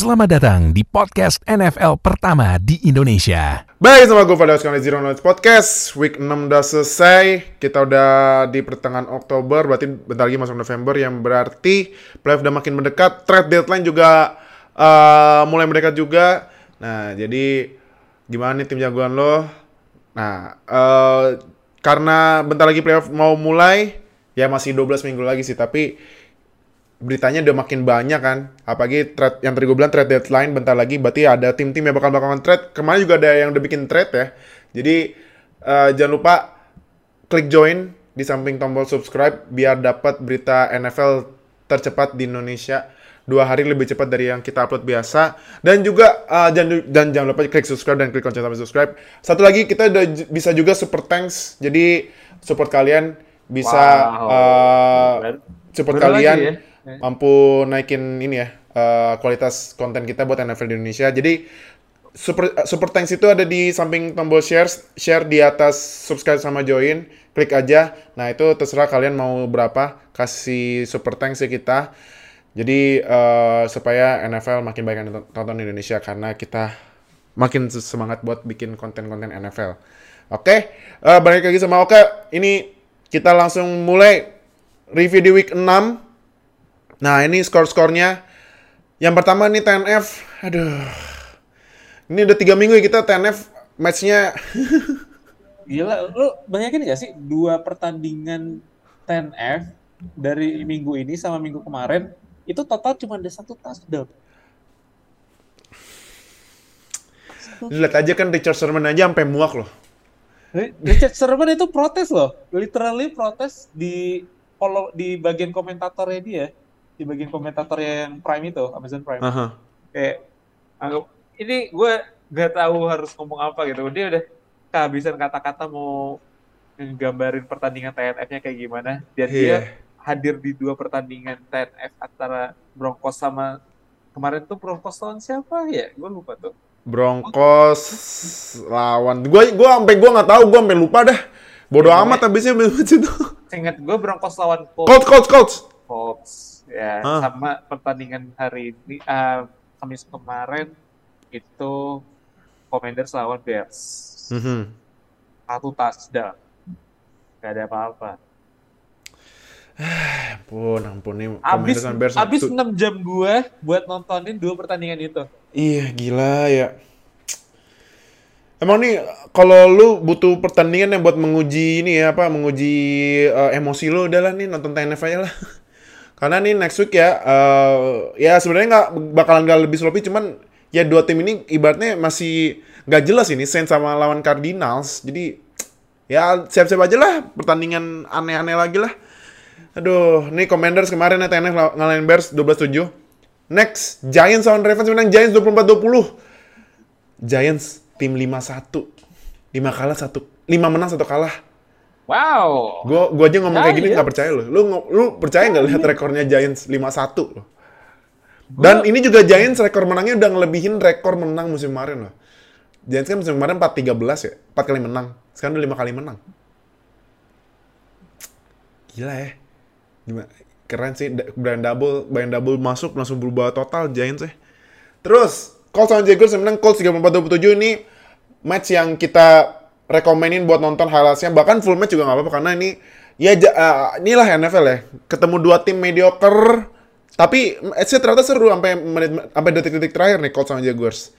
Selamat datang di podcast NFL pertama di Indonesia. Baik, sama gue pada sekali Zero Knowledge Podcast. Week 6 udah selesai. Kita udah di pertengahan Oktober, berarti bentar lagi masuk November, yang berarti playoff udah makin mendekat. Trade deadline juga uh, mulai mendekat juga. Nah, jadi gimana nih tim jagoan lo? Nah, uh, karena bentar lagi playoff mau mulai, ya masih 12 minggu lagi sih, tapi beritanya udah makin banyak kan. Apalagi trade yang tadi gue bilang trade deadline bentar lagi berarti ada tim-tim yang bakal bakalan trade. Kemarin juga ada yang udah bikin trade ya. Jadi uh, jangan lupa klik join di samping tombol subscribe biar dapat berita NFL tercepat di Indonesia dua hari lebih cepat dari yang kita upload biasa dan juga uh, jangan dan jangan lupa klik subscribe dan klik lonceng sampai subscribe satu lagi kita udah bisa juga super thanks jadi support kalian bisa wow. uh, support Bener kalian ya? Mampu naikin ini ya uh, kualitas konten kita buat NFL di Indonesia. Jadi super super thanks itu ada di samping tombol share share di atas subscribe sama join klik aja. Nah itu terserah kalian mau berapa kasih super thanks ya kita. Jadi uh, supaya NFL makin banyak yang tonton di Indonesia karena kita makin semangat buat bikin konten-konten NFL oke okay? uh, balik lagi sama Oke. Ini kita langsung mulai review di week 6 Nah, ini skor-skornya. Yang pertama nih TNF. Aduh. Ini udah tiga minggu ya kita TNF matchnya. Gila, lu banyakin gak sih dua pertandingan TNF dari minggu ini sama minggu kemarin itu total cuma ada satu touchdown. Lihat aja kan Richard Sherman aja sampai muak loh. Richard Sherman itu protes loh, literally protes di di bagian komentatornya dia di bagian komentator yang Prime itu Amazon Prime. Uh -huh. kayak ini gue gak tahu harus ngomong apa gitu. Dia udah kehabisan kata-kata mau nggambarin pertandingan TNF-nya kayak gimana dan yeah. dia iya. hadir di dua pertandingan TNF antara Broncos sama kemarin tuh Broncos lawan siapa ya? Gue lupa tuh. Broncos lawan gue gue sampai gue nggak tahu gue sampai lupa dah. Bodoh ya, amat habisnya itu. Ingat gue Broncos lawan Colts Colts Colts. Colts ya ah. sama pertandingan hari ini uh, Kamis kemarin itu Commanders lawan Bears mm -hmm. satu touchdown gak ada apa-apa ampun ampun nih abis, Bears abis 6 jam gue buat nontonin dua pertandingan itu iya gila ya Emang nih kalau lu butuh pertandingan yang buat menguji ini ya apa menguji uh, emosi lu udahlah nih nonton TNF aja lah. Karena nih next week ya, uh, ya sebenarnya nggak bakalan nggak lebih sloppy, cuman ya dua tim ini ibaratnya masih nggak jelas ini Saints sama lawan Cardinals. Jadi ya siap-siap aja lah pertandingan aneh-aneh lagi lah. Aduh, nih Commanders kemarin ya TNF ngalahin Bears 12-7. Next, Giants lawan Ravens menang Giants 24-20. Giants tim 5-1. 5 kalah 1 5 menang 1 kalah. Wow. Gue gua aja ngomong kayak gini nggak percaya loh. Lu lu percaya nggak lihat rekornya Giants 5-1 loh. Dan ini juga Giants rekor menangnya udah ngelebihin rekor menang musim kemarin loh. Giants kan musim kemarin 4-13 ya, 4 kali menang. Sekarang udah 5 kali menang. Gila ya. Gimana? Keren sih, brand double, brand double masuk langsung berubah total Giants ya. Terus, Colts sama Jaguars menang Colts 34-27 ini match yang kita rekomenin buat nonton highlightsnya. Bahkan full match juga nggak apa-apa karena ini ya uh, inilah NFL ya. Ketemu dua tim mediocre tapi matchnya ternyata seru sampai menit sampai detik-detik terakhir nih Colts sama Jaguars.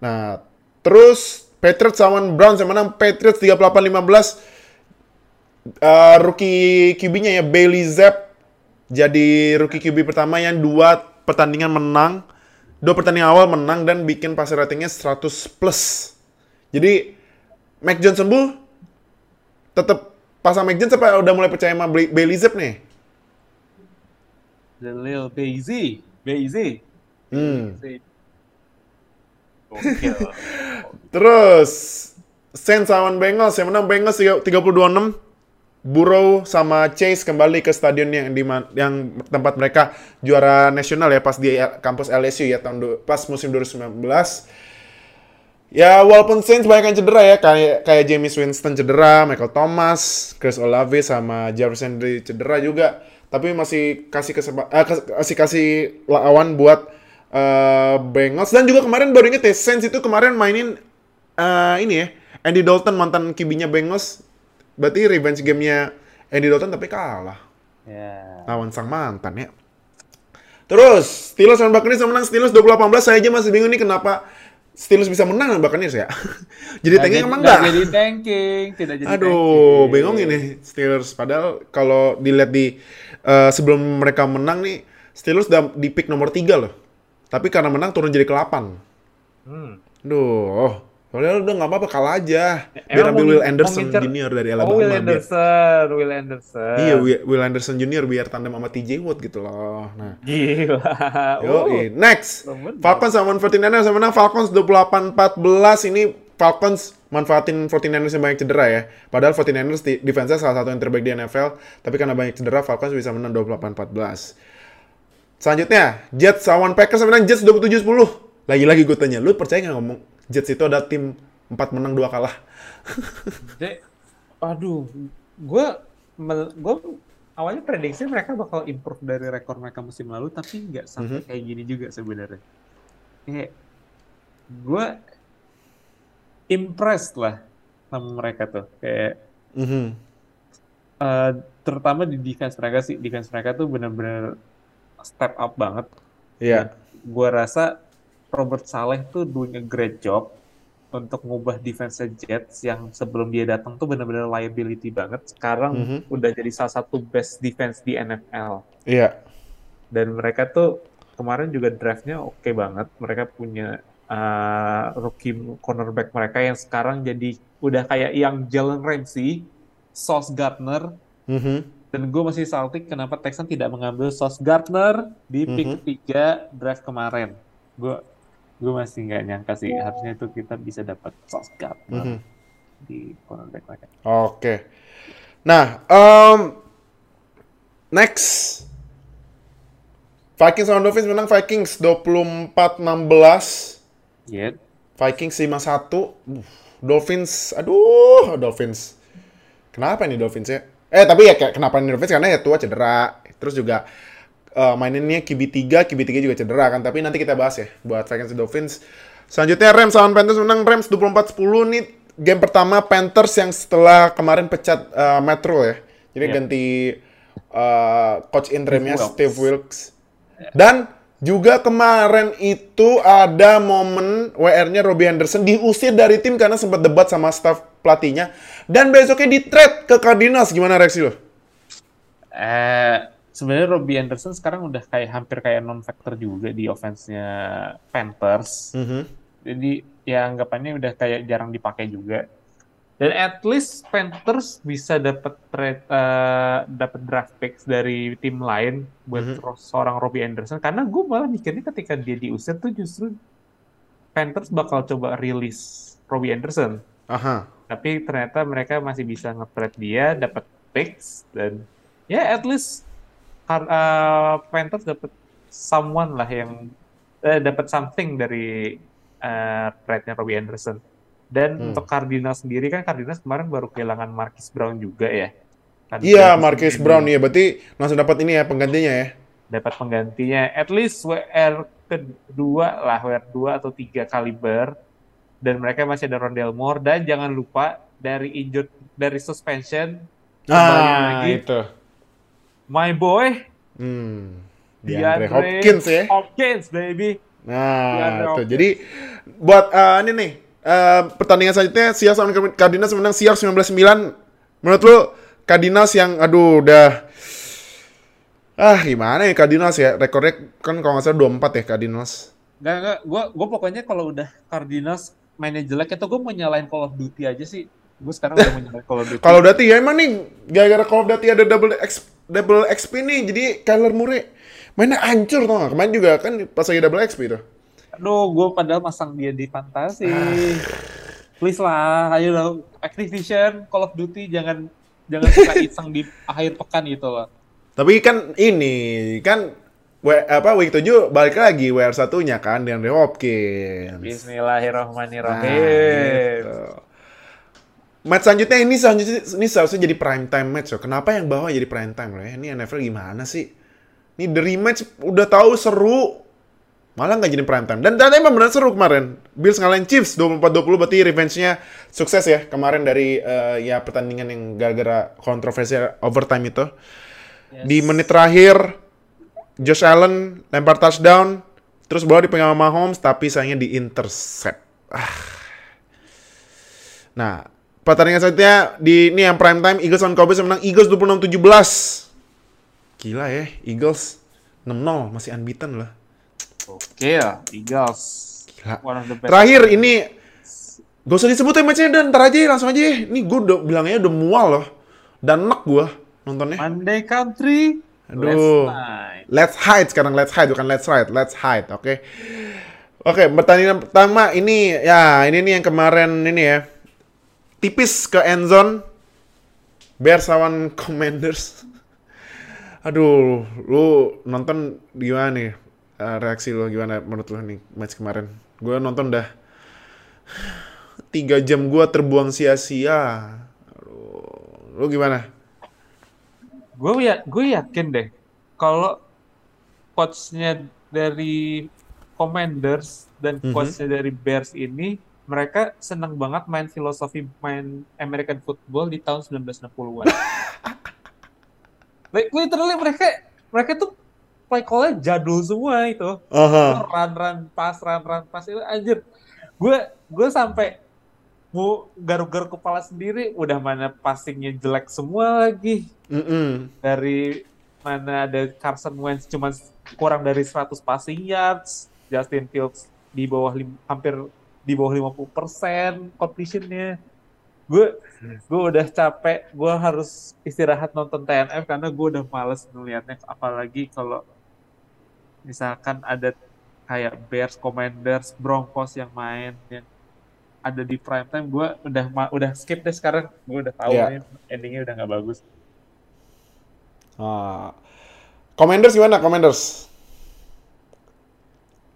Nah terus Patriots sama Browns yang menang Patriots 38-15 uh, rookie QB-nya ya Bailey Zapp jadi rookie QB pertama yang dua pertandingan menang dua pertandingan awal menang dan bikin passer ratingnya 100 plus. Jadi Mac Jones sembuh, tetap pasang Mac Jones apa udah mulai percaya sama Bailey Zapp nih? The little Bazy, Bazy. Hmm. Terus Saints lawan Bengals yang menang Bengals 32-6. Burrow sama Chase kembali ke stadion yang di yang tempat mereka juara nasional ya pas di kampus LSU ya tahun pas musim 2019 Ya walaupun Saints banyak yang cedera ya. Kayak kayak James Winston cedera, Michael Thomas, Chris Olave sama Jefferson cedera juga, tapi masih kasih kesempatan eh, kasih kasih lawan buat uh, Bengals. Dan juga kemarin baru inget ya Saints itu kemarin mainin uh, ini ya Andy Dalton mantan kibinya Bengals. Berarti revenge gamenya Andy Dalton tapi kalah. Yeah. lawan sang mantan ya. Terus Steelers dan Buccaneers menang Steelers 2018 saya aja masih bingung nih kenapa Steelers bisa menang Buccaneers ya. jadi tanking emang enggak? jadi tanking, tidak jadi Aduh, tanking. bingung ini Steelers. Padahal kalau dilihat di uh, sebelum mereka menang nih, Steelers udah di pick nomor 3 loh. Tapi karena menang turun jadi ke-8. Hmm. Duh, Padahal udah nggak apa-apa kalah aja. Biar ambil Will Anderson ngincer... Junior dari Alabama. Oh, Will Anderson, biar... Will Anderson. Iya, Will Anderson Junior biar tandem sama TJ Watt gitu loh. Nah. Gila. Yo, oh. next. Falcons sama 49ers sama menang Falcons 28-14 ini Falcons manfaatin 49ers yang banyak cedera ya. Padahal 49ers di defense salah satu yang terbaik di NFL, tapi karena banyak cedera Falcons bisa menang 28-14. Selanjutnya, Jets lawan Packers menang Jets 27-10. Lagi-lagi gue tanya, lu percaya nggak ngomong Jets itu ada tim 4 menang 2 kalah. Jadi, aduh, gue gue awalnya prediksi mereka bakal improve dari rekor mereka musim lalu, tapi nggak sampai mm -hmm. kayak gini juga sebenarnya. Kayak gue impressed lah sama mereka tuh, kayak mm -hmm. uh, terutama di defense mereka sih, defense mereka tuh bener-bener step up banget. Iya. Yeah. Gue rasa Robert Saleh tuh doing a great job untuk ngubah defense Jets yang sebelum dia datang tuh benar-benar liability banget. Sekarang mm -hmm. udah jadi salah satu best defense di NFL. Iya. Yeah. Dan mereka tuh kemarin juga draftnya oke okay banget. Mereka punya uh, rookie cornerback mereka yang sekarang jadi udah kayak yang Jalen Ramsey, Sauce Gardner, mm -hmm. dan gue masih salty kenapa Texans tidak mengambil Sauce Gardner di pick mm -hmm. ketiga draft kemarin. Gue gue masih nggak nyangka sih harusnya itu kita bisa dapat sauce guard mm -hmm. di cornerback mereka. Oke. Okay. Nah, um, next Vikings sama Dolphins menang Vikings 24-16. Yeah. Vikings 5-1. Dolphins, aduh, Dolphins. Kenapa nih Dolphins ya? Eh, tapi ya kayak kenapa nih Dolphins? Karena ya tua cedera. Terus juga uh, maininnya QB3, QB3 juga cedera kan. Tapi nanti kita bahas ya buat Vikings Dolphins. Selanjutnya Rams lawan Panthers menang Rams 24-10 nih game pertama Panthers yang setelah kemarin pecat uh, Matt ya. Jadi yeah. ganti uh, coach interimnya Steve Wilkes. Dan juga kemarin itu ada momen WR-nya Robbie Anderson diusir dari tim karena sempat debat sama staff pelatihnya. Dan besoknya di trade ke Cardinals. Gimana reaksi lo? Eh, sebenarnya Robbie Anderson sekarang udah kayak hampir kayak non factor juga di offense-nya Panthers. Mm -hmm. Jadi ya anggapannya udah kayak jarang dipakai juga. Dan at least Panthers bisa dapat trade uh, dapat draft picks dari tim lain buat mm -hmm. seorang Robbie Anderson karena gue malah mikirnya ketika dia diusir tuh justru Panthers bakal coba rilis Robbie Anderson. Aha. Tapi ternyata mereka masih bisa nge-trade dia, dapat picks dan ya at least uh, Panthers dapat someone lah yang uh, dapat something dari uh, trade-nya Robbie Anderson. Dan hmm. untuk Cardinals sendiri kan Cardinals kemarin baru kehilangan Marquis Brown juga ya. Iya, Marquis Brown ya. Berarti langsung dapat ini ya penggantinya ya. Dapat penggantinya. At least WR kedua lah, WR 2 atau 3 kaliber. Dan mereka masih ada Rondell Moore. Dan jangan lupa dari injured, dari suspension. Ah, lagi, itu my boy. Hmm. DeAndre, Hopkins ya. Hopkins baby. Nah, tuh. Jadi buat uh, ini nih uh, pertandingan selanjutnya Seahawks sama Cardinals menang Seahawks 19-9. Menurut lu Cardinals yang aduh udah ah gimana ya Cardinals ya rekornya kan kalau nggak salah 24 ya Cardinals. Gak, gak, gue gue pokoknya kalau udah Cardinals mainnya jelek itu gue mau nyalain Call of Duty aja sih. Gue sekarang udah mau nyalain Call of Duty. Call of Duty ya emang nih gara-gara Call of Duty ada double X double XP nih jadi Kyler Murray mainnya hancur tau gak kemarin juga kan pas lagi double XP tuh aduh gue padahal masang dia di fantasi ah. please lah ayo dong Activision Call of Duty jangan jangan suka iseng di akhir pekan gitu loh tapi kan ini kan W, apa week 7 balik lagi WR satunya kan dengan Hopkins. Bismillahirrahmanirrahim. Nah, gitu. Match selanjutnya ini selanjutnya ini seharusnya jadi prime time match loh. Kenapa yang bawah jadi prime time loh ya? Ini NFL gimana sih? Ini the rematch udah tahu seru. Malah nggak jadi prime time. Dan ternyata emang benar seru kemarin. Bills ngalahin Chiefs 24-20 berarti revenge-nya sukses ya kemarin dari uh, ya pertandingan yang gara-gara kontroversial overtime itu. Yes. Di menit terakhir Josh Allen lempar touchdown, terus bola dipegang sama Mahomes tapi sayangnya di intercept. Ah. Nah, pertandingan selanjutnya di ini yang prime time Eagles on Cowboys menang Eagles 26-17. Gila ya, Eagles 6-0 masih unbeaten lah. Oke ya, Eagles. Gila. Terakhir ini Gak usah disebut ya matchnya dan ntar aja langsung aja. Ini gue udah bilangnya udah mual loh. Dan enak gue nontonnya. Monday Country. Aduh. Let's hide sekarang. Let's hide bukan let's ride. Let's hide. Oke. Okay? Oke, okay, pertandingan pertama ini ya ini nih yang kemarin ini ya. Tipis ke end zone. Bears lawan Commanders. Aduh, lu nonton gimana nih? uh, reaksi lo gimana menurut lo nih match kemarin? Gue nonton dah tiga jam gue terbuang sia-sia. Lo gimana? Gue ya, gue yakin deh kalau coachnya dari Commanders dan mm -hmm. coachnya dari Bears ini mereka senang banget main filosofi main American football di tahun 1960-an. like literally mereka mereka tuh play call-nya jadul semua itu. Uh-huh. Run run pas run run pas itu anjir. Gue gue sampai mau garuk-garuk kepala sendiri udah mana passingnya jelek semua lagi. Mm -mm. Dari mana ada Carson Wentz cuma kurang dari 100 passing yards, Justin Fields di bawah hampir di bawah 50% completionnya gue gue udah capek gue harus istirahat nonton TNF karena gue udah males ngeliatnya apalagi kalau misalkan ada kayak Bears, Commanders, Broncos yang main yang ada di prime time, gue udah udah skip deh sekarang. Gue udah tahu yeah. nih endingnya udah nggak bagus. Ah. Commanders gimana? Commanders?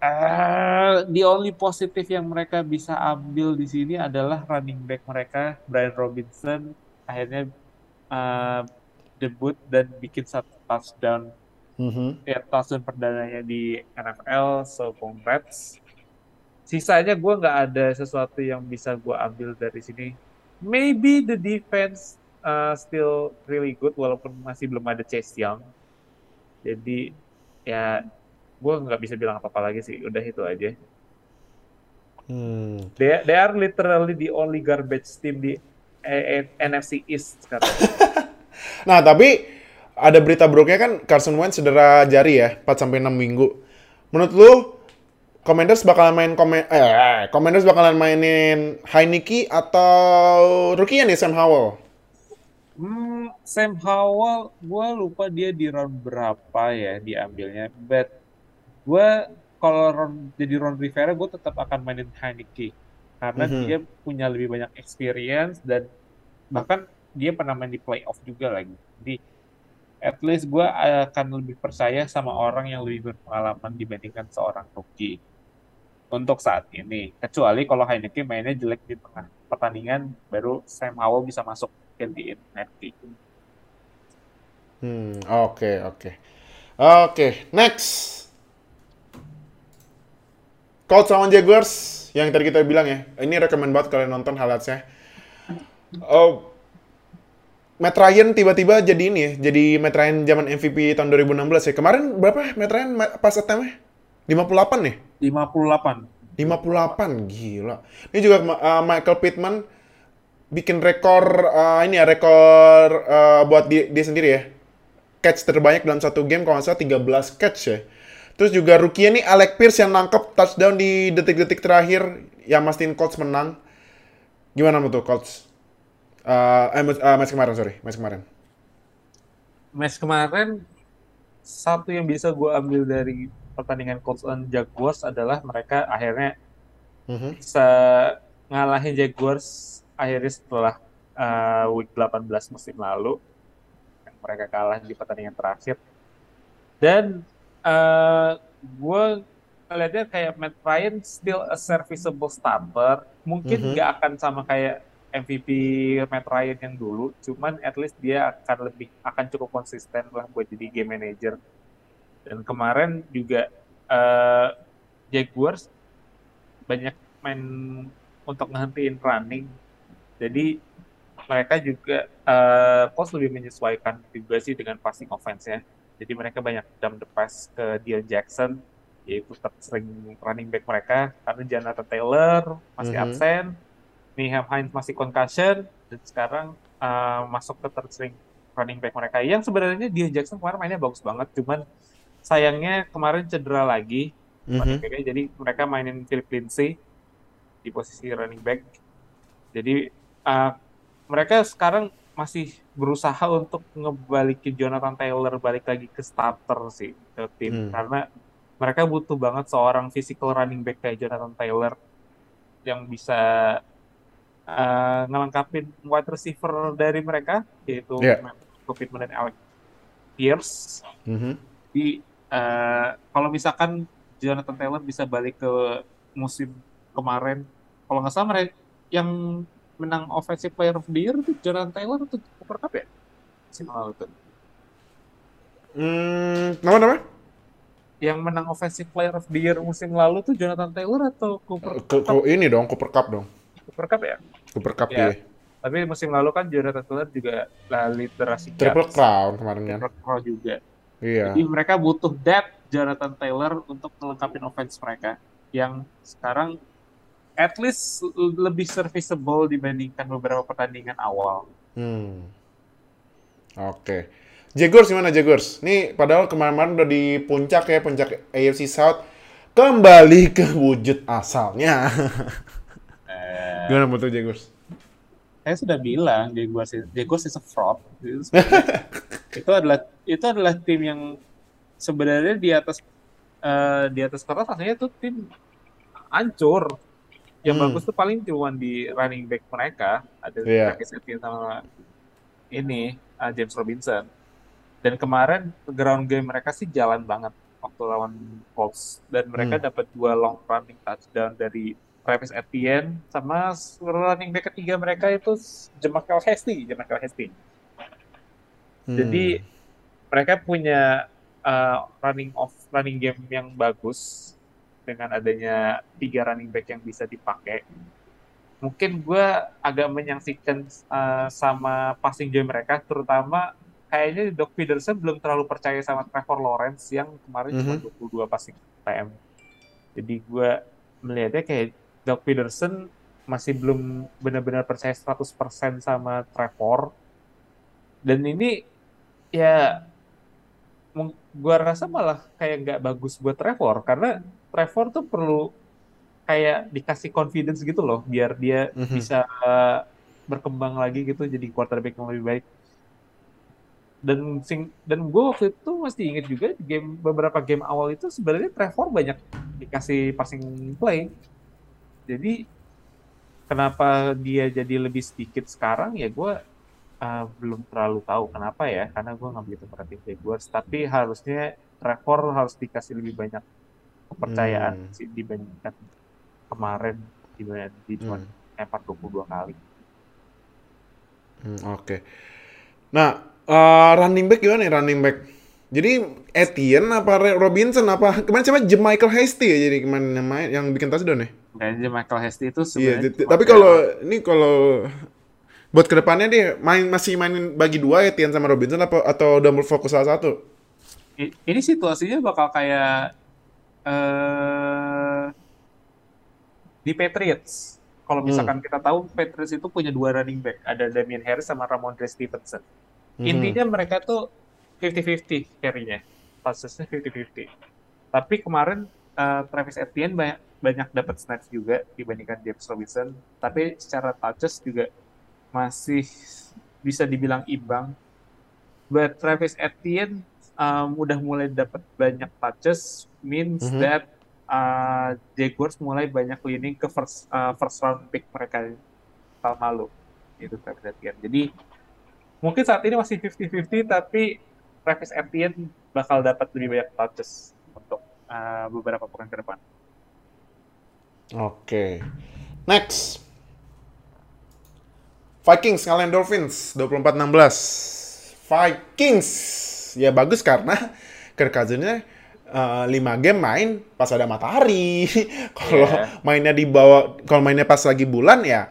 Uh, the only positif yang mereka bisa ambil di sini adalah running back mereka Brian Robinson akhirnya uh, debut dan bikin satu touchdown. Mm-hmm. ya touchdown perdananya di NFL so congrats. Sisanya gue nggak ada sesuatu yang bisa gue ambil dari sini. Maybe the defense uh, still really good walaupun masih belum ada Chase Young. Jadi ya gue nggak bisa bilang apa-apa lagi sih udah itu aja hmm. they, they are literally the only garbage team di eh, eh NFC East sekarang nah tapi ada berita buruknya kan Carson Wentz cedera jari ya 4 sampai 6 minggu. Menurut lu Commanders bakalan main komen eh Commanders bakalan mainin Heineke atau rookie nih Sam Howell? Hmm, Sam Howell, gue lupa dia di round berapa ya diambilnya. But gue kalau jadi round Rivera, gue tetap akan mainin Heineke karena mm -hmm. dia punya lebih banyak experience dan bahkan dia pernah main di playoff juga lagi. Jadi at least gue akan lebih percaya sama orang yang lebih berpengalaman dibandingkan seorang rookie untuk saat ini. Kecuali kalau Heineken mainnya jelek di tengah pertandingan, baru Sam Howell bisa masuk gantiin nanti. Hmm, oke okay, oke. Okay. Oke, okay, next. Colts lawan Jaguars yang tadi kita bilang ya. Ini rekomend banget kalian nonton highlightsnya. Oh, Matt Ryan tiba-tiba jadi ini ya, jadi Matt Ryan zaman MVP tahun 2016 ya. Kemarin berapa Matt Ryan pas attemptnya? 58 nih? 58. 58, gila. Ini juga uh, Michael Pittman bikin rekor uh, ini ya, rekor uh, buat dia, dia sendiri ya. Catch terbanyak dalam satu game kalau nggak salah 13 catch ya. Terus juga rookie nih Alec Pierce yang nangkep touchdown di detik-detik terakhir yang mastiin Colts menang. Gimana menurut Colts? Uh, eh, uh, match kemarin, sorry. Match kemarin. Match kemarin, satu yang bisa gue ambil dari pertandingan Colts dan Jaguars adalah mereka akhirnya mm-hmm. bisa ngalahin Jaguars akhirnya setelah uh, week 18 musim lalu. Yang mereka kalah di pertandingan terakhir. Dan uh, gue lihatnya kayak Matt Ryan still a serviceable starter. Mungkin mm-hmm. nggak mm-hmm. akan sama kayak MVP Matt Ryan yang dulu, cuman at least dia akan lebih akan cukup konsisten lah buat jadi game manager. Dan kemarin juga uh, Jaguars banyak main untuk ngehentiin running. Jadi mereka juga uh, Colts lebih menyesuaikan juga sih dengan passing offense ya. Jadi mereka banyak dump the pass ke Dion Jackson, yaitu sering running back mereka. Karena Jonathan Taylor masih mm -hmm. absen, Nihem Hines masih concussion, dan sekarang uh, masuk ke tersering running back mereka. Yang sebenarnya Dion Jackson kemarin mainnya bagus banget, cuman sayangnya kemarin cedera lagi, mm -hmm. jadi mereka mainin Philip Lindsay di posisi running back. Jadi uh, mereka sekarang masih berusaha untuk ngebalikin Jonathan Taylor balik lagi ke starter sih ke tim hmm. karena mereka butuh banget seorang physical running back kayak Jonathan Taylor yang bisa uh, ngelengkapin wide receiver dari mereka yaitu yeah. Dan Alex Pierce. Mm-hmm. Di uh, kalau misalkan Jonathan Taylor bisa balik ke musim kemarin, kalau nggak salah mereka yang menang offensive player of the year itu Jonathan Taylor atau Cooper Cup ya? Si lalu tuh. Hmm, nama nama? Yang menang offensive player of the year musim lalu tuh Jonathan Taylor atau Cooper Cup? Ke, ini dong, Cooper Cup dong. Cooper Cup ya? Cooper Cup ya. ya. Tapi musim lalu kan Jonathan Taylor juga lah literasi Triple Crown kemarin kan. Triple Crown juga. Iya. Jadi mereka butuh depth Jonathan Taylor untuk melengkapi offense mereka yang sekarang at least lebih serviceable dibandingkan beberapa pertandingan awal. Hmm. Oke. Okay. Jaguars gimana Jaguars? Nih padahal kemarin-kemarin udah di puncak ya, puncak AFC South. Kembali ke wujud asalnya. eh, gimana menurut Jaguars? Saya sudah bilang Jaguars, Jaguars is a fraud. itu adalah itu adalah tim yang sebenarnya di atas uh, di atas kertas rasanya tuh tim hancur yang hmm. bagus tuh paling cuma di running back mereka ada yeah. Travis Etienne sama ini uh, James Robinson dan kemarin ground game mereka sih jalan banget waktu lawan Colts dan mereka hmm. dapat dua long running touchdown dari Travis Etienne sama running back ketiga mereka itu Jamakal Hasty Jamakal Hasty hmm. jadi mereka punya uh, running off running game yang bagus dengan adanya tiga running back yang bisa dipakai. Mungkin gue agak menyaksikan uh, sama passing game mereka terutama kayaknya Doc Peterson belum terlalu percaya sama Trevor Lawrence yang kemarin mm -hmm. cuma 22 passing PM jadi gue melihatnya kayak Doc Peterson masih belum benar-benar percaya 100% sama Trevor. Dan ini ya gue rasa malah kayak nggak bagus buat Trevor karena Trevor tuh perlu kayak dikasih confidence gitu loh biar dia mm-hmm. bisa uh, berkembang lagi gitu jadi quarterback yang lebih baik. Dan sing dan gue waktu itu masih inget juga game beberapa game awal itu sebenarnya Trevor banyak dikasih passing play. Jadi kenapa dia jadi lebih sedikit sekarang ya gue uh, belum terlalu tahu kenapa ya karena gue nggak begitu perhatiin Jaguars. Tapi harusnya Trevor harus dikasih lebih banyak kepercayaan hmm. sih dibandingkan kemarin di di cuma hmm. 22 kali. Hmm, Oke. Okay. Nah, uh, running back gimana nih running back? Jadi Etienne apa Robinson apa kemarin siapa Michael Hasty ya jadi kemarin yang main yang bikin touchdown ya? Kayaknya Michael Hasty itu iya, sebenarnya. Iya, tapi kalau ini kalau buat ke depannya dia main masih mainin bagi dua Etienne sama Robinson apa atau udah fokus salah satu? Ini situasinya bakal kayak uh, di Patriots. Kalau misalkan hmm. kita tahu Patriots itu punya dua running back, ada Damian Harris sama Ramondre Stevenson. Hmm. Intinya mereka tuh 50-50 carry-nya. Passesnya 50-50. Tapi kemarin uh, Travis Etienne banyak banyak dapat snaps juga dibandingkan James Robinson. Tapi secara touches juga masih bisa dibilang imbang. But Travis Etienne um, udah mulai dapat banyak touches, means mm -hmm. that uh, Jaguars mulai banyak leaning ke first uh, first round pick mereka tahun lalu itu Travis Etienne. Jadi mungkin saat ini masih 50-50 tapi Travis Etienne bakal dapat lebih banyak touches untuk uh, beberapa pekan ke depan. Oke. Okay. Next. Vikings ngalahin Dolphins 24-16. Vikings ya bagus karena Kirk Cousins uh, lima game main pas ada matahari. kalau yeah. mainnya di bawah, kalau mainnya pas lagi bulan ya,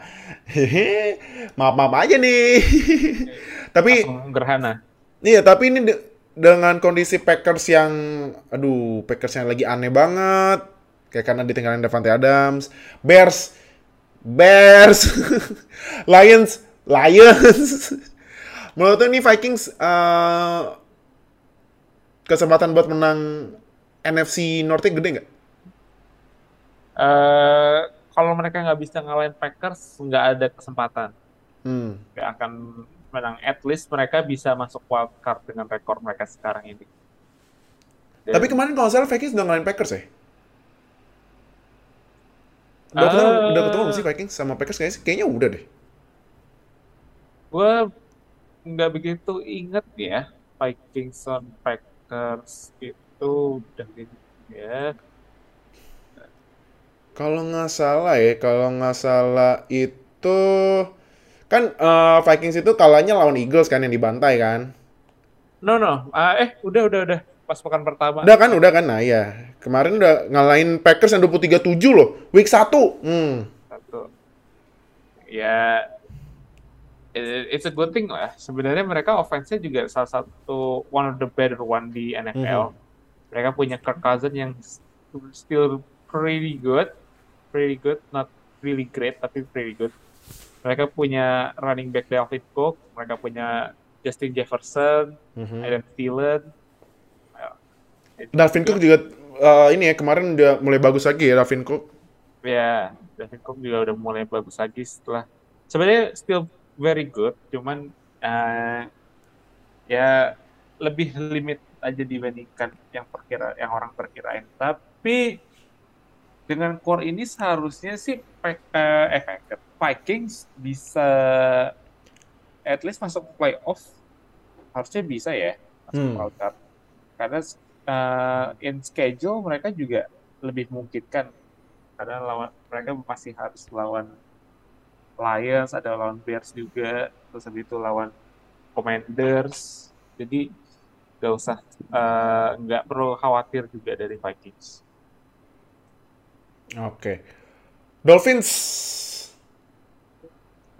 maaf maaf aja nih. tapi gerhana. Iya, tapi ini de dengan kondisi Packers yang, aduh, Packers yang lagi aneh banget, kayak karena ditinggalin Devante Adams, Bears, Bears, Lions, Lions. Menurut ini Vikings uh, kesempatan buat menang NFC North gede nggak? Uh, kalau mereka nggak bisa ngalahin Packers, nggak ada kesempatan. Hmm. Nggak akan menang. At least mereka bisa masuk wild card dengan rekor mereka sekarang ini. Dan, Tapi kemarin kalau salah Vikings udah ngalahin Packers ya? Udah, uh, ketemu, udah ketemu sih Vikings sama Packers kayaknya, kayaknya udah deh. Gue nggak begitu inget ya Vikings on Packers itu udah gitu ya. Kalau nggak salah ya, kalau nggak salah itu kan uh, Vikings itu kalahnya lawan Eagles kan yang dibantai kan? No no, uh, eh udah udah udah pas pekan pertama. Udah kan, udah kan. Nah, iya. Kemarin udah ngalahin Packers yang 23-7 loh. Week 1. Hmm. Satu. Ya it's a good thing lah. Sebenarnya mereka offense-nya juga salah satu one of the better one di NFL. Mm -hmm. Mereka punya Kirk Cousins yang still pretty good. Pretty good, not really great tapi pretty good. Mereka punya running back Dalvin Cook, mereka punya Justin Jefferson, mm -hmm. Adam Thielen, Dalvin Cook juga uh, ini ya kemarin udah mulai bagus lagi ya Dalvin Cook. Ya, Dalvin Cook juga udah mulai bagus lagi setelah sebenarnya still very good, cuman uh, ya lebih limit aja dibandingkan yang perkira yang orang perkirain. Tapi dengan core ini seharusnya sih uh, eh, Vikings bisa at least masuk playoff harusnya bisa ya masuk hmm. wildcard karena uh, in schedule mereka juga lebih memungkinkan karena lawan mereka masih harus lawan Lions, ada lawan Bears juga, terus habis itu lawan Commanders. Jadi nggak usah uh, nggak perlu khawatir juga dari Vikings. Oke, okay. Dolphins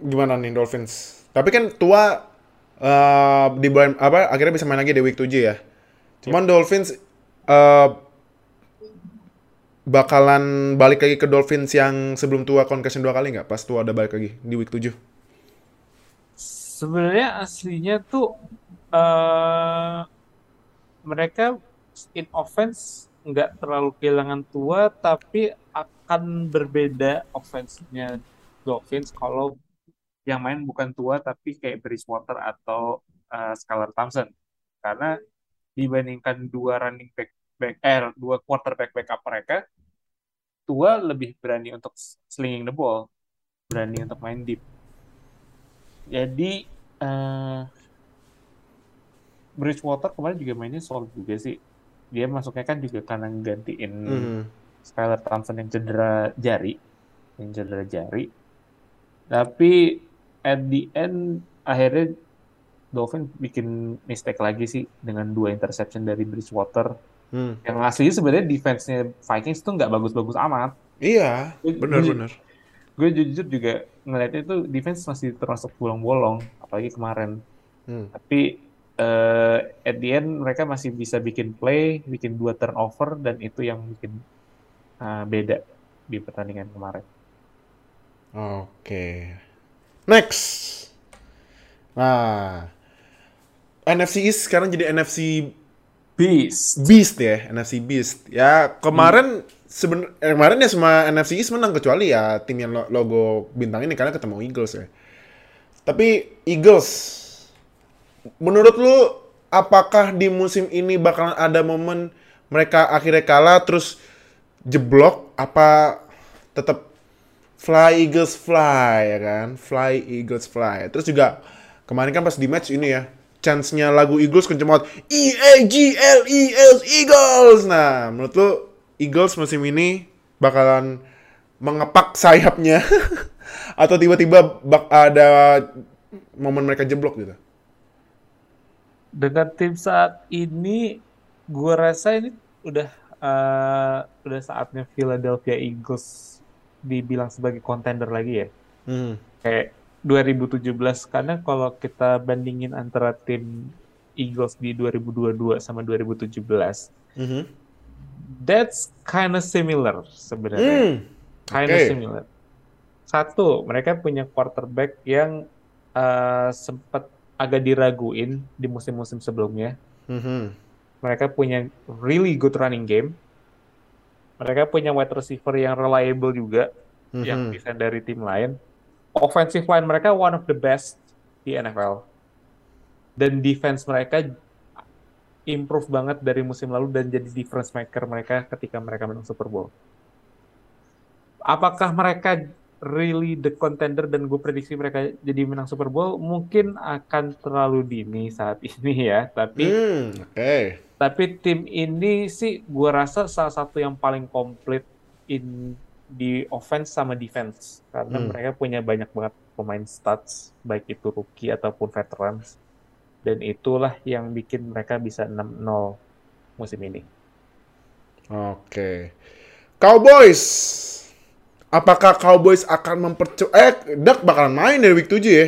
gimana nih Dolphins? Tapi kan tua uh, di bulan apa akhirnya bisa main lagi di week 7 ya. Cuman Dolphins uh, bakalan balik lagi ke Dolphins yang sebelum tua concussion dua kali nggak? Pas tua ada balik lagi di week 7. Sebenarnya aslinya tuh uh, mereka in offense nggak terlalu kehilangan tua tapi akan berbeda offense-nya Dolphins kalau yang main bukan tua tapi kayak Bridgewater atau uh, Skylar Thompson karena dibandingkan dua running back back eh dua quarterback backup mereka tua lebih berani untuk slinging the ball berani untuk main deep jadi uh, Bridgewater kemarin juga mainnya solid juga sih dia masuknya kan juga karena gantiin mm. Skylar Thompson yang cedera jari yang cedera jari tapi at the end akhirnya Dolphin bikin mistake lagi sih dengan dua interception dari Bridgewater. Hmm. Yang aslinya sebenarnya defense-nya Vikings tuh nggak bagus-bagus amat. Iya, benar-benar. Gue jujur juga ngeliatnya itu defense masih termasuk bolong-bolong, apalagi kemarin. Hmm. Tapi uh, at the end mereka masih bisa bikin play, bikin dua turnover, dan itu yang bikin uh, beda di pertandingan kemarin. Oke. Okay. Next. Nah, NFC East sekarang jadi NFC Beast. Beast ya, NFC Beast. Ya kemarin hmm. seben eh, kemarin ya semua NFC East menang kecuali ya tim yang logo bintang ini karena ketemu Eagles ya. Tapi Eagles, menurut lu apakah di musim ini bakalan ada momen mereka akhirnya kalah terus jeblok apa tetap fly Eagles fly ya kan? Fly Eagles fly. Terus juga kemarin kan pas di match ini ya chance-nya lagu Eagles kenceng banget. E A G L E S Eagles. Nah, menurut lu Eagles musim ini bakalan mengepak sayapnya atau tiba-tiba bak ada momen mereka jeblok gitu? Dengan tim saat ini, gue rasa ini udah uh, udah saatnya Philadelphia Eagles dibilang sebagai contender lagi ya. Hmm. Kayak 2017 karena kalau kita bandingin antara tim Eagles di 2022 sama 2017, mm -hmm. that's kind of similar sebenarnya. Mm. Kind of similar. Satu, mereka punya quarterback yang uh, sempat agak diraguin di musim-musim sebelumnya. Mm -hmm. Mereka punya really good running game. Mereka punya wide receiver yang reliable juga, mm -hmm. yang bisa dari tim lain offensive line mereka one of the best di NFL. Dan defense mereka improve banget dari musim lalu dan jadi difference maker mereka ketika mereka menang Super Bowl. Apakah mereka really the contender dan gue prediksi mereka jadi menang Super Bowl mungkin akan terlalu dini saat ini ya tapi hmm, okay. tapi tim ini sih gue rasa salah satu yang paling komplit in di offense sama defense karena hmm. mereka punya banyak banget pemain stats baik itu rookie ataupun veterans dan itulah yang bikin mereka bisa 6-0 musim ini. Oke. Cowboys. Apakah Cowboys akan mempercepat eh Dak bakalan main dari week 7 ya?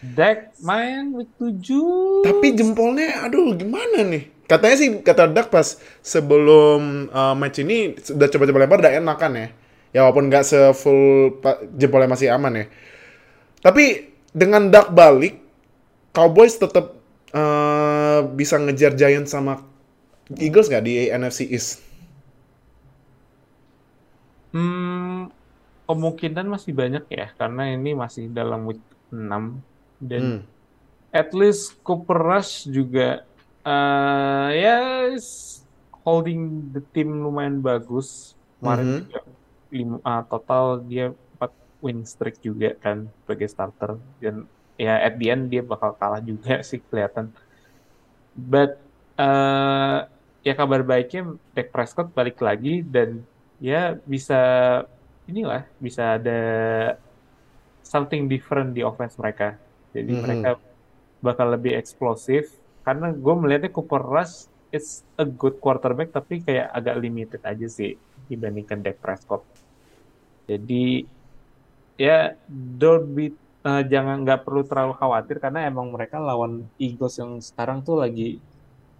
Dak main week 7. Tapi jempolnya aduh gimana nih? Katanya sih kata Dak pas sebelum uh, match ini sudah coba-coba lempar udah enak kan ya Ya walaupun nggak se-full jempolnya masih aman ya. Tapi dengan Duck balik, Cowboys tetap uh, bisa ngejar Giants sama Eagles nggak di NFC East? Hmm, kemungkinan masih banyak ya, karena ini masih dalam week 6 dan hmm. at least Cooper Rush juga uh, ya yes, holding the team lumayan bagus. Kemarin mm -hmm. juga lima, uh, total dia 4 win streak juga kan sebagai starter dan ya at the end dia bakal kalah juga sih kelihatan. But uh, ya kabar baiknya Dak Prescott balik lagi dan ya bisa inilah bisa ada something different di offense mereka. Jadi mm -hmm. mereka bakal lebih eksplosif karena gue melihatnya Cooper Rush it's a good quarterback tapi kayak agak limited aja sih dibandingkan Dak Prescott. Jadi ya don't be uh, jangan nggak perlu terlalu khawatir karena emang mereka lawan Eagles yang sekarang tuh lagi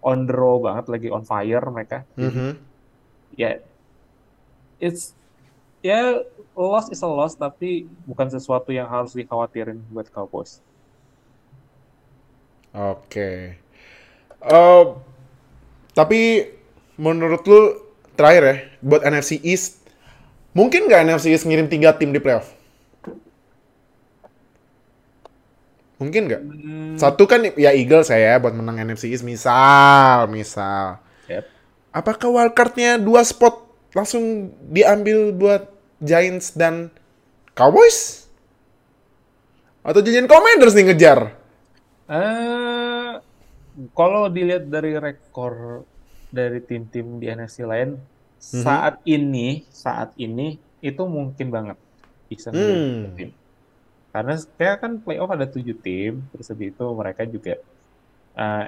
on the roll banget, lagi on fire mereka. Mm -hmm. Ya, yeah, it's ya yeah, loss is a loss tapi bukan sesuatu yang harus dikhawatirin buat Cowboys. Oke. Okay. Uh, eh, tapi menurut lu terakhir ya buat NFC East mungkin nggak NFC East ngirim tiga tim di playoff? Mungkin nggak? Hmm. Satu kan ya Eagles saya buat menang NFC East misal, misal. Yep. Apakah wildcardnya dua spot langsung diambil buat Giants dan Cowboys? Atau Giant Commanders nih ngejar? Uh, kalau dilihat dari rekor dari tim-tim di NFC lain, mm-hmm. saat ini, saat ini itu mungkin banget bisa hmm. tim karena kayak kan playoff ada tujuh tim, terus habis itu mereka juga uh,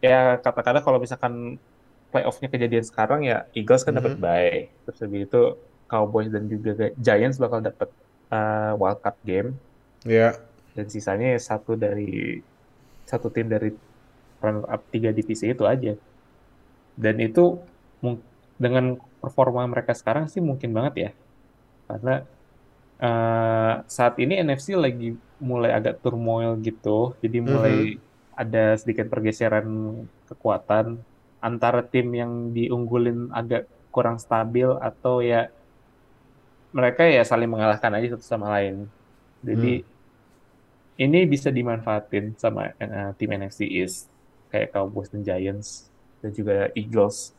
ya kata-kata kalau misalkan playoffnya kejadian sekarang ya Eagles kan dapat mm -hmm. bye, terus habis itu Cowboys dan juga Giants bakal dapat uh, wildcard game. Yeah. Dan sisanya satu dari satu tim dari runner up tiga divisi itu aja. Dan itu dengan performa mereka sekarang sih mungkin banget ya. Karena uh, saat ini NFC lagi mulai agak turmoil gitu, jadi mulai mm -hmm. ada sedikit pergeseran kekuatan antara tim yang diunggulin agak kurang stabil atau ya mereka ya saling mengalahkan aja satu sama lain. Jadi hmm. ini bisa dimanfaatin sama uh, tim NFC East kayak Cowboys dan Giants dan juga Eagles.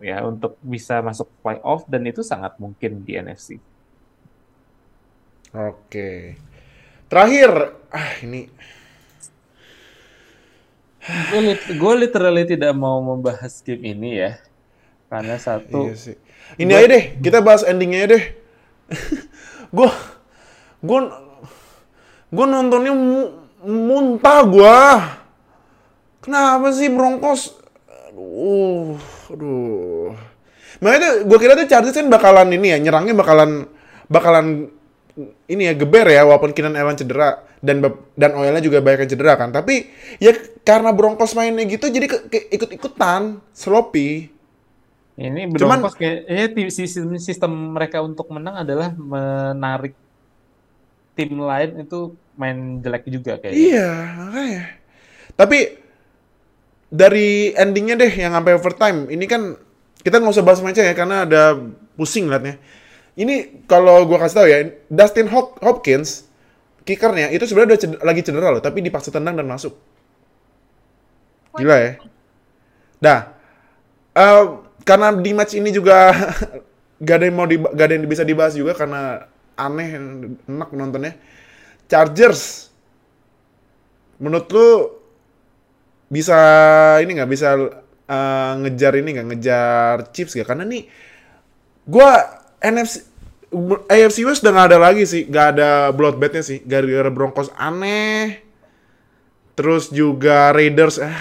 Ya untuk bisa masuk playoff dan itu sangat mungkin di NFC. Oke. Terakhir, ah ini. Gue literally tidak mau membahas game ini ya. Karena satu iya sih. ini gua... aja deh kita bahas endingnya deh. Gue gue gue nontonnya muntah gue kenapa sih Broncos Uh, aduh. Makanya gue kira tuh Chargers kan bakalan ini ya, nyerangnya bakalan bakalan ini ya geber ya walaupun Keenan Allen cedera dan dan Oilnya juga banyak yang cedera kan. Tapi ya karena Broncos mainnya gitu jadi ikut-ikutan sloppy. Ini Broncos Cuman, kayaknya sistem, sistem mereka untuk menang adalah menarik tim lain itu main jelek juga kayaknya. Iya, makanya. Tapi dari endingnya deh yang sampai overtime, ini kan kita nggak usah bahas macam ya karena ada pusing liatnya. Ini kalau gua kasih tahu ya, Dustin Hopkins kickernya itu sebenarnya udah cedera, lagi cedera loh, tapi dipaksa tendang dan masuk. Gila ya. Dah. Uh, karena di match ini juga gak ada yang mau gak ada yang bisa dibahas juga karena aneh enak nontonnya. Chargers. Menurut lu bisa ini nggak bisa uh, ngejar ini nggak ngejar Chiefs gak? Karena nih gua NFC AFC West udah nggak ada lagi sih, nggak ada bloodbathnya sih. Gara-gara Broncos aneh. Terus juga Raiders. Ah.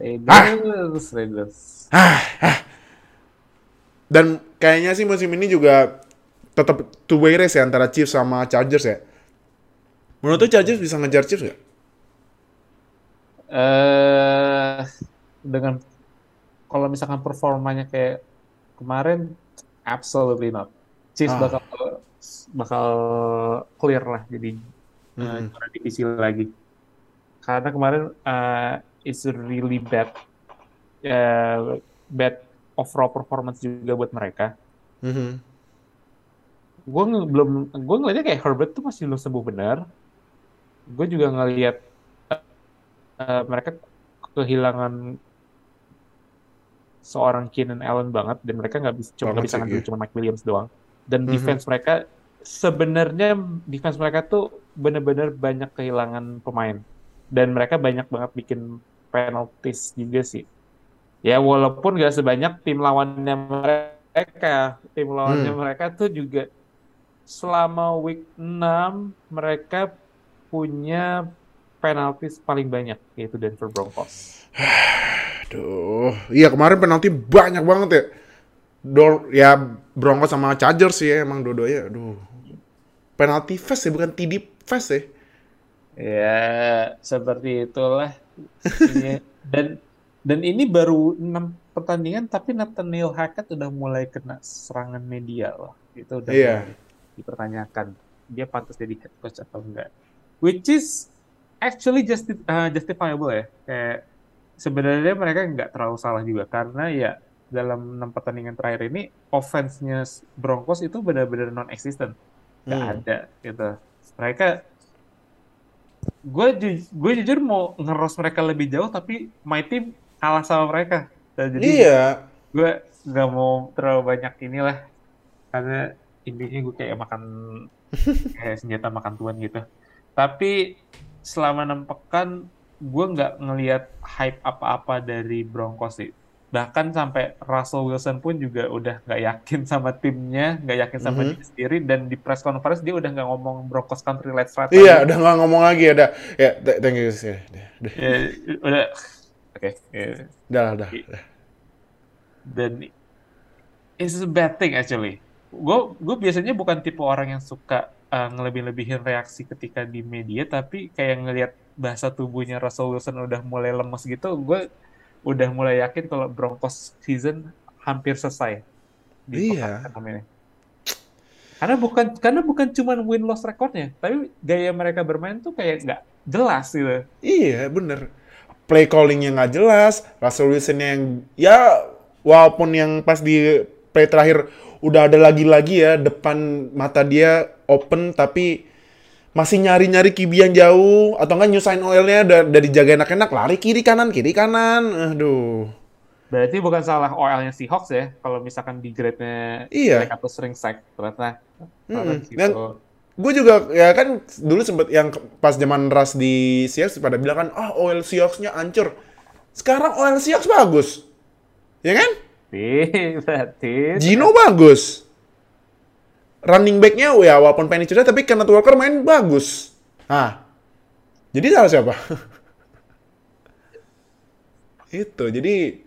Raiders, ah. Raiders. Ah, ah. Dan kayaknya sih musim ini juga tetap two way race ya antara Chiefs sama Chargers ya. Menurut tuh Chargers bisa ngejar Chiefs nggak? Eh uh, dengan kalau misalkan performanya kayak kemarin absolutely not. Chiefs ah. bakal bakal clear lah jadi eh, hmm. uh, divisi lagi. Karena kemarin uh, it's really bad uh, bad overall performance juga buat mereka. Mm -hmm. Gue belum gue ngeliatnya kayak Herbert tuh masih belum sembuh benar. Gue juga ngeliat uh, mereka kehilangan seorang Keenan Allen banget dan mereka nggak bisa cuma nggak bisa ngambil cuma Mike Williams doang. Dan mm-hmm. defense mereka sebenarnya defense mereka tuh bener-bener banyak kehilangan pemain. Dan mereka banyak banget bikin penalties juga sih. Ya walaupun gak sebanyak tim lawannya mereka. Tim lawannya hmm. mereka tuh juga selama week 6 mereka punya penalties paling banyak yaitu Denver Broncos Aduh, iya kemarin penalti banyak banget ya. Dor ya Broncos sama Chargers sih ya emang dua-duanya. Aduh. Penalti fast ya bukan TD fast ya. Ya, seperti itulah. dan dan ini baru enam pertandingan tapi Nathaniel Hackett udah mulai kena serangan media loh. Itu udah yeah. dipertanyakan dia pantas jadi head coach atau enggak. Which is actually justi uh, justifiable ya. Kayak sebenarnya mereka nggak terlalu salah juga karena ya dalam enam pertandingan terakhir ini offense-nya Broncos itu benar-benar non-existent. Nggak hmm. ada gitu. Mereka gue ju gue jujur mau ngeros mereka lebih jauh tapi my team kalah sama mereka. Dan jadi iya. gue nggak mau terlalu banyak inilah karena intinya gue kayak makan kayak senjata makan tuan gitu. Tapi selama enam pekan gue nggak ngelihat hype apa-apa dari Broncos sih. Bahkan sampai Russell Wilson pun juga udah nggak yakin sama timnya, nggak yakin sama mm -hmm. diri sendiri, dan di press conference dia udah nggak ngomong Broncos country let's ride. Iya, udah nggak ngomong lagi, ada. Ya, thank you. Ya, ya, udah, oke. Okay, ya. Udah, udah, udah. Dan it's a bad thing actually. Gue gue biasanya bukan tipe orang yang suka uh, ngelebih-lebihin reaksi ketika di media, tapi kayak ngelihat bahasa tubuhnya Russell Wilson udah mulai lemes gitu, gue udah mulai yakin kalau Broncos season hampir selesai di iya. ini. Karena bukan karena bukan cuma win loss recordnya, tapi gaya mereka bermain tuh kayak nggak jelas gitu. Iya bener. Play callingnya nggak jelas, Russell Wilson yang ya walaupun yang pas di play terakhir udah ada lagi-lagi ya depan mata dia open tapi masih nyari-nyari kibi yang jauh atau enggak nyusahin oilnya udah, udah dijaga enak-enak lari kiri kanan kiri kanan. Aduh. Berarti bukan salah oilnya si Hawks ya kalau misalkan di grade-nya iya. atau sering sack ternyata. Hmm. dan gue juga ya kan dulu sempet yang pas zaman ras di Seahawks pada bilang kan ah oh, oil Seahawks-nya hancur. Sekarang oil Seahawks bagus. Ya kan berarti Gino bagus running back-nya ya walaupun Penny cedera tapi Kenneth Walker main bagus. Ah. Jadi salah siapa? Itu. Jadi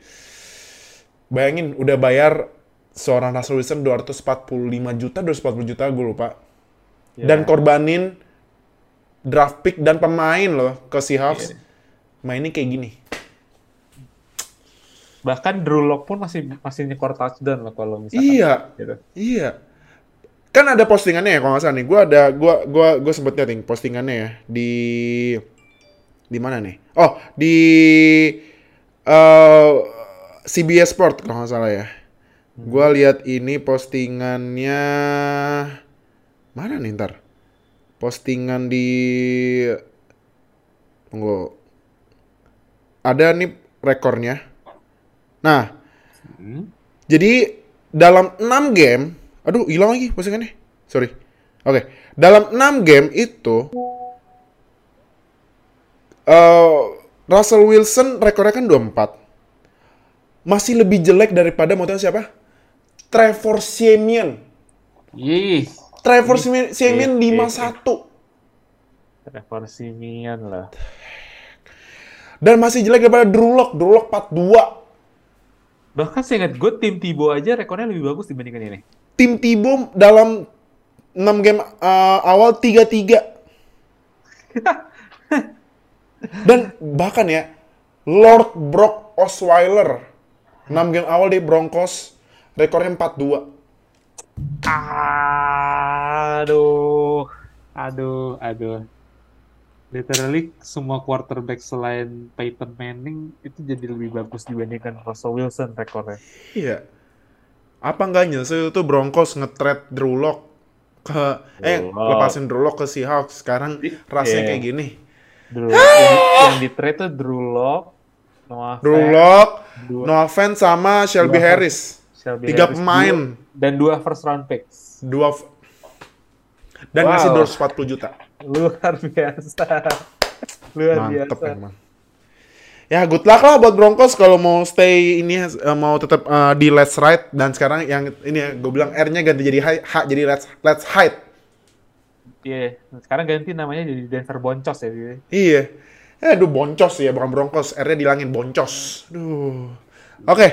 bayangin udah bayar seorang Russell Wilson 245 juta, 240 juta gue lupa. Yeah. Dan korbanin draft pick dan pemain loh ke Seahawks. Yeah. Mainnya kayak gini. Bahkan Drew Lock pun masih masih nyekor touchdown loh kalau misalkan. Iya. Gitu. Iya. Kan ada postingannya ya kalau nggak salah nih. Gue ada gue gua gue sempet liatin postingannya ya di di mana nih? Oh, di uh, CBS Sport kalau nggak salah ya. Hmm. Gue lihat ini postingannya mana nih ntar? Postingan di tunggu ada nih rekornya Nah, hmm. jadi dalam 6 game, aduh hilang lagi postingannya. Sorry. Oke, okay. dalam 6 game itu uh, Russell Wilson rekornya kan 24. Masih lebih jelek daripada mau siapa? Trevor Siemian. Yih. Trevor Siemian 51. Trevor Siemian lah. Dan masih jelek daripada Drew Lock. Drew Lock 42. Bahkan saya ingat gue tim Tibo aja rekornya lebih bagus dibandingkan ini. Tim Tibo dalam 6 game uh, awal 3-3. Dan bahkan ya, Lord Brock Osweiler 6 game awal di Broncos rekornya 4-2. Aduh, aduh, aduh literally semua quarterback selain Peyton Manning itu jadi lebih bagus dibandingkan Russell Wilson rekornya. Iya. Apa enggak nyesel itu Broncos nge-trade Drew Lock ke eh Lock. lepasin Drew Lock ke Seahawks sekarang rasanya yeah. kayak gini. Drew, yang, yang di trade tuh Drew Lock, Noah Drew Lock, Noah Fant sama Shelby dua, Harris. Shelby Tiga Harris, pemain dua, dan dua first round picks. Dua dan wow. ngasih 240 juta. Luar biasa. Luar Mantep biasa. Emang. Ya good luck lah buat Broncos kalau mau stay ini uh, mau tetap uh, di let's ride dan sekarang yang ini ya gue bilang R-nya ganti jadi H jadi let's let's hide. Iya, yeah. sekarang ganti namanya jadi Denver Boncos ya. Iya. Eh, aduh boncos ya, bukan Broncos. R-nya dilangin boncos. Duh. Oke. Okay.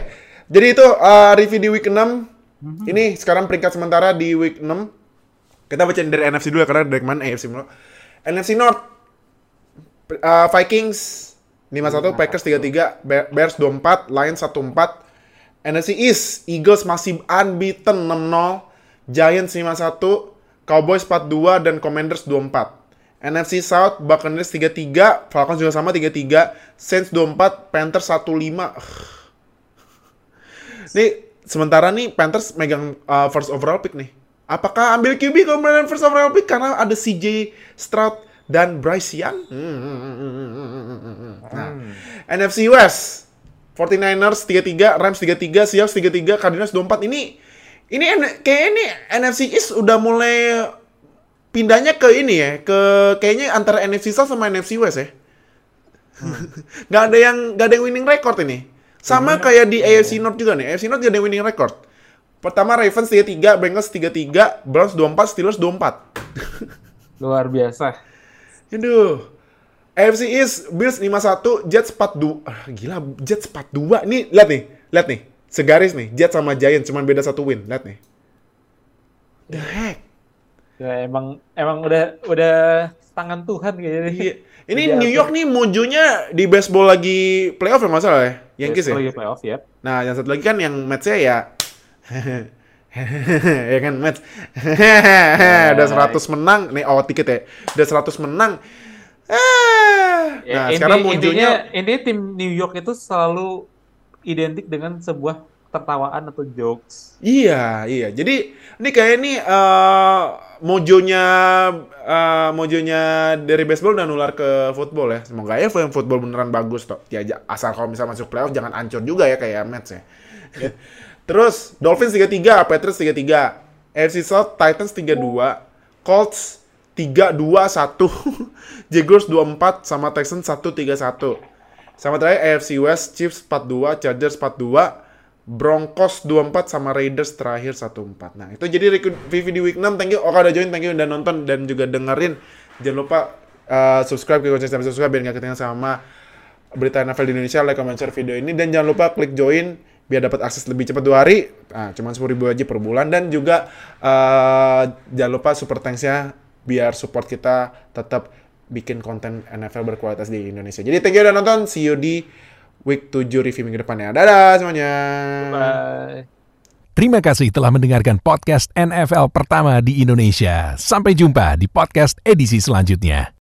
Jadi itu uh, review di week 6. Mm-hmm. Ini sekarang peringkat sementara di week 6. Kita baca dari NFC dulu ya, karena dari mana AFC dulu. NFC North. Uh, Vikings 5-1, Packers 3-3, Bears 2-4, Lions 1-4. NFC East, Eagles masih unbeaten 6-0, Giants 5-1, Cowboys 4-2, dan Commanders 2-4. NFC South, Buccaneers 3-3, Falcons juga sama 3-3, Saints 2-4, Panthers 1-5. Nih, sementara nih Panthers megang uh, first overall pick nih. Apakah ambil QB kemudian first overall pick karena ada CJ Stroud dan Bryce Young? Nah, hmm. NFC West 49ers 3-3, Rams 3-3, Seahawks 3-3, Cardinals 2-4. Ini ini kayak ini NFC East udah mulai pindahnya ke ini ya, ke kayaknya antara NFC South sama NFC West ya. Hmm. gak ada yang gak ada yang winning record ini. Sama kayak di AFC North juga nih. AFC North gak ada yang winning record. Pertama Ravens 3-3, Bengals 3-3, Browns 24, Steelers 24. Luar biasa. Aduh. AFC East, Bills 5-1, Jets 4-2. Ah, gila, Jets 4-2. Nih, lihat nih. Lihat nih. Segaris nih. Jets sama Giants cuma beda satu win. Lihat nih. The heck? Ya emang emang udah udah tangan Tuhan kayaknya. Iya. Ini New York nih mojonya di baseball lagi playoff ya masalah ya? Yankees ya? Lagi playoff ya. Nah, yang satu lagi kan yang match-nya ya ya kan match udah 100 menang. Nih oh tiket ya. Udah 100 menang. Ah. nah inti, sekarang munculnya intinya, intinya tim New York itu selalu identik dengan sebuah tertawaan atau jokes. Iya iya. Jadi ini kayak ini uh, mojonya uh, mojonya dari baseball udah nular ke football ya. Semoga ya football beneran bagus toh. Ya asal kalau misalnya masuk playoff jangan ancur juga ya kayak match ya Terus Dolphins 3-3, Patriots 3-3. AFC South Titans 3-2, Colts 3-2-1, Jaguars 2-4 sama Texans 1-3-1. Sama terakhir AFC West Chiefs 4-2, Chargers 4-2, Broncos 2-4 sama Raiders terakhir 1-4. Nah, itu jadi review di week 6. Thank you Oka udah join, thank you udah nonton dan juga dengerin. Jangan lupa uh, subscribe ke konten subscribe biar gak ketinggalan sama berita NFL di Indonesia, like, comment, share video ini. Dan jangan lupa klik join biar dapat akses lebih cepat dua hari. Nah, cuma sepuluh ribu aja per bulan. Dan juga uh, jangan lupa super thanks-nya biar support kita tetap bikin konten NFL berkualitas di Indonesia. Jadi thank you udah nonton. See you di week 7 review minggu depannya. Dadah semuanya. Bye. Terima kasih telah mendengarkan podcast NFL pertama di Indonesia. Sampai jumpa di podcast edisi selanjutnya.